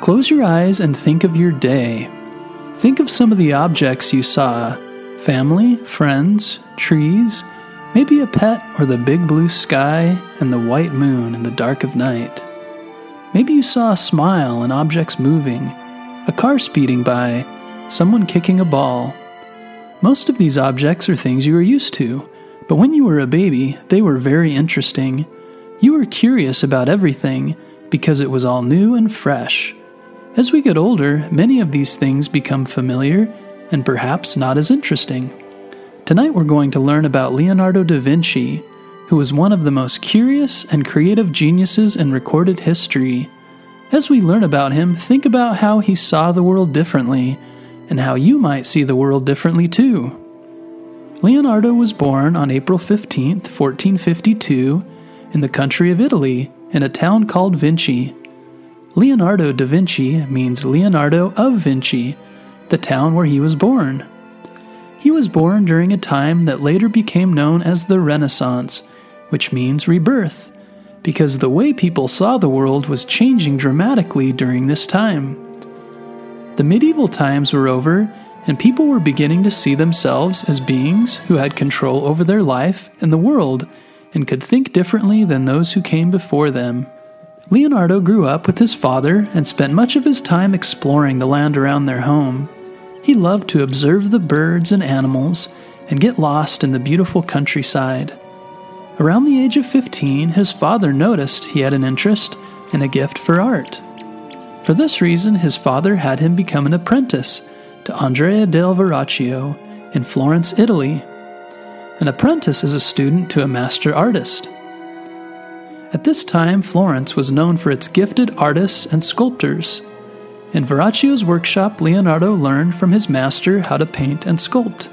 Close your eyes and think of your day. Think of some of the objects you saw family, friends, trees, maybe a pet or the big blue sky and the white moon in the dark of night. Maybe you saw a smile and objects moving, a car speeding by, someone kicking a ball. Most of these objects are things you are used to, but when you were a baby, they were very interesting. You were curious about everything because it was all new and fresh. As we get older, many of these things become familiar and perhaps not as interesting. Tonight we're going to learn about Leonardo da Vinci, who was one of the most curious and creative geniuses in recorded history. As we learn about him, think about how he saw the world differently and how you might see the world differently too. Leonardo was born on April 15, 1452, in the country of Italy, in a town called Vinci. Leonardo da Vinci means Leonardo of Vinci, the town where he was born. He was born during a time that later became known as the Renaissance, which means rebirth, because the way people saw the world was changing dramatically during this time. The medieval times were over, and people were beginning to see themselves as beings who had control over their life and the world and could think differently than those who came before them. Leonardo grew up with his father and spent much of his time exploring the land around their home. He loved to observe the birds and animals and get lost in the beautiful countryside. Around the age of 15, his father noticed he had an interest and a gift for art. For this reason, his father had him become an apprentice to Andrea del Verrocchio in Florence, Italy. An apprentice is a student to a master artist. At this time, Florence was known for its gifted artists and sculptors. In Verrocchio's workshop, Leonardo learned from his master how to paint and sculpt.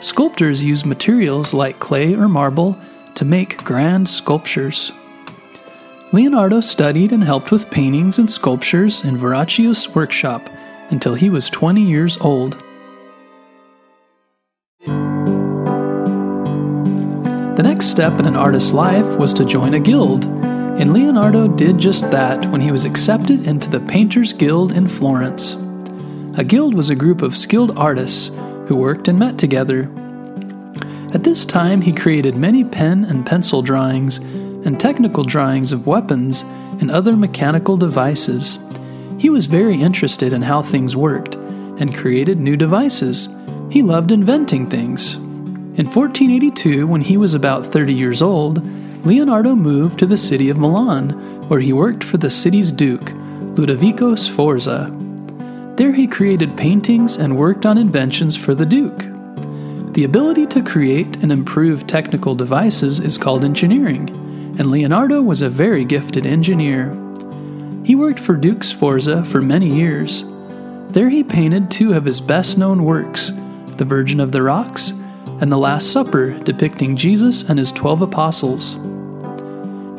Sculptors use materials like clay or marble to make grand sculptures. Leonardo studied and helped with paintings and sculptures in Verrocchio's workshop until he was 20 years old. The next step in an artist's life was to join a guild, and Leonardo did just that when he was accepted into the Painters Guild in Florence. A guild was a group of skilled artists who worked and met together. At this time, he created many pen and pencil drawings and technical drawings of weapons and other mechanical devices. He was very interested in how things worked and created new devices. He loved inventing things. In 1482, when he was about 30 years old, Leonardo moved to the city of Milan, where he worked for the city's duke, Ludovico Sforza. There he created paintings and worked on inventions for the duke. The ability to create and improve technical devices is called engineering, and Leonardo was a very gifted engineer. He worked for Duke Sforza for many years. There he painted two of his best known works, The Virgin of the Rocks and the Last Supper, depicting Jesus and his twelve apostles.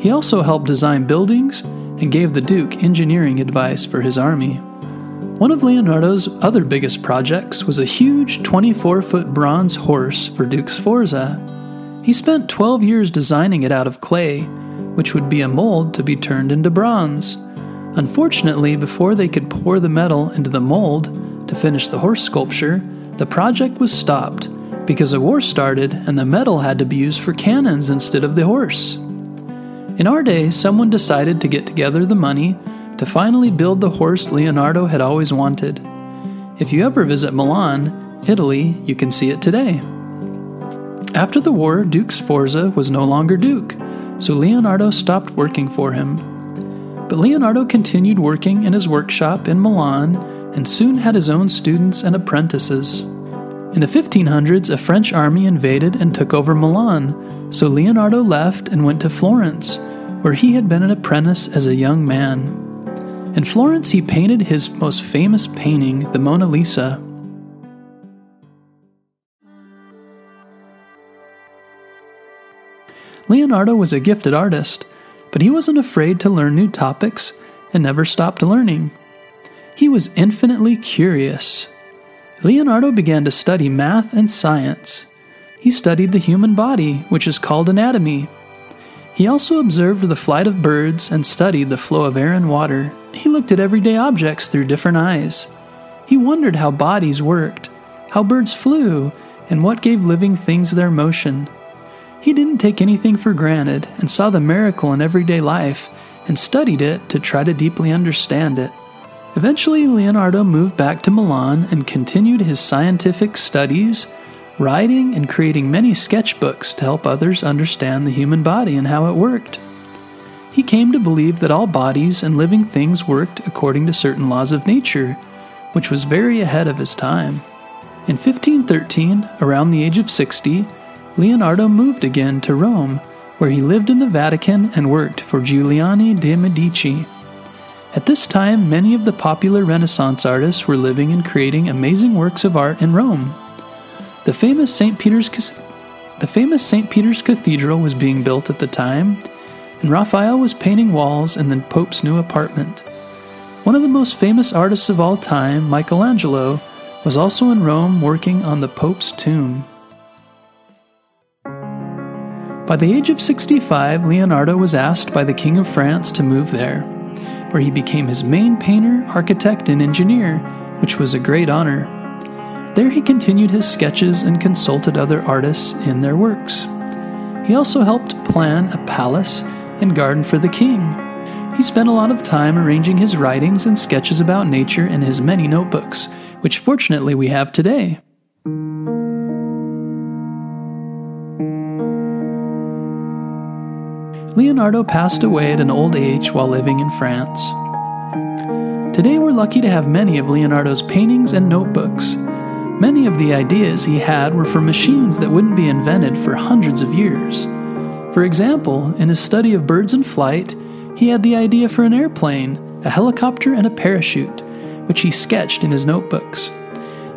He also helped design buildings and gave the Duke engineering advice for his army. One of Leonardo's other biggest projects was a huge 24 foot bronze horse for Duke Sforza. He spent 12 years designing it out of clay, which would be a mold to be turned into bronze. Unfortunately, before they could pour the metal into the mold to finish the horse sculpture, the project was stopped because a war started and the metal had to be used for cannons instead of the horse. In our day, someone decided to get together the money to finally build the horse Leonardo had always wanted. If you ever visit Milan, Italy, you can see it today. After the war, Duke Sforza was no longer Duke, so Leonardo stopped working for him. But Leonardo continued working in his workshop in Milan and soon had his own students and apprentices. In the 1500s, a French army invaded and took over Milan, so Leonardo left and went to Florence, where he had been an apprentice as a young man. In Florence, he painted his most famous painting, the Mona Lisa. Leonardo was a gifted artist, but he wasn't afraid to learn new topics and never stopped learning. He was infinitely curious. Leonardo began to study math and science. He studied the human body, which is called anatomy. He also observed the flight of birds and studied the flow of air and water. He looked at everyday objects through different eyes. He wondered how bodies worked, how birds flew, and what gave living things their motion. He didn't take anything for granted and saw the miracle in everyday life and studied it to try to deeply understand it. Eventually, Leonardo moved back to Milan and continued his scientific studies, writing and creating many sketchbooks to help others understand the human body and how it worked. He came to believe that all bodies and living things worked according to certain laws of nature, which was very ahead of his time. In 1513, around the age of 60, Leonardo moved again to Rome, where he lived in the Vatican and worked for Giuliano de' Medici. At this time, many of the popular Renaissance artists were living and creating amazing works of art in Rome. The famous St. Peter's the famous St. Peter's Cathedral was being built at the time, and Raphael was painting walls in the Pope's new apartment. One of the most famous artists of all time, Michelangelo, was also in Rome working on the Pope's tomb. By the age of 65, Leonardo was asked by the King of France to move there where he became his main painter, architect, and engineer, which was a great honor. There he continued his sketches and consulted other artists in their works. He also helped plan a palace and garden for the king. He spent a lot of time arranging his writings and sketches about nature in his many notebooks, which fortunately we have today. Leonardo passed away at an old age while living in France. Today we're lucky to have many of Leonardo's paintings and notebooks. Many of the ideas he had were for machines that wouldn't be invented for hundreds of years. For example, in his study of birds in flight, he had the idea for an airplane, a helicopter, and a parachute, which he sketched in his notebooks.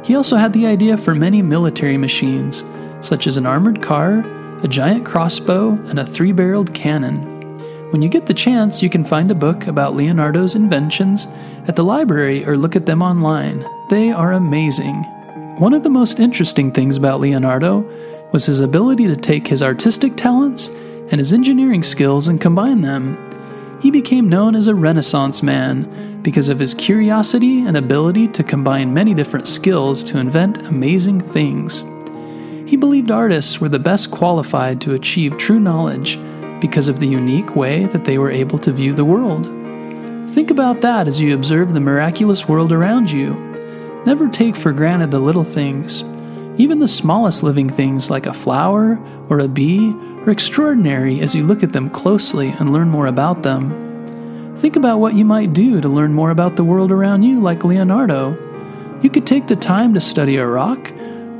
He also had the idea for many military machines, such as an armored car, a giant crossbow, and a three barreled cannon. When you get the chance, you can find a book about Leonardo's inventions at the library or look at them online. They are amazing. One of the most interesting things about Leonardo was his ability to take his artistic talents and his engineering skills and combine them. He became known as a Renaissance man because of his curiosity and ability to combine many different skills to invent amazing things. He believed artists were the best qualified to achieve true knowledge because of the unique way that they were able to view the world. Think about that as you observe the miraculous world around you. Never take for granted the little things. Even the smallest living things like a flower or a bee are extraordinary as you look at them closely and learn more about them. Think about what you might do to learn more about the world around you, like Leonardo. You could take the time to study a rock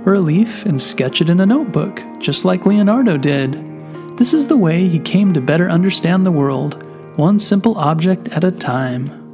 or a leaf and sketch it in a notebook, just like Leonardo did. This is the way he came to better understand the world, one simple object at a time.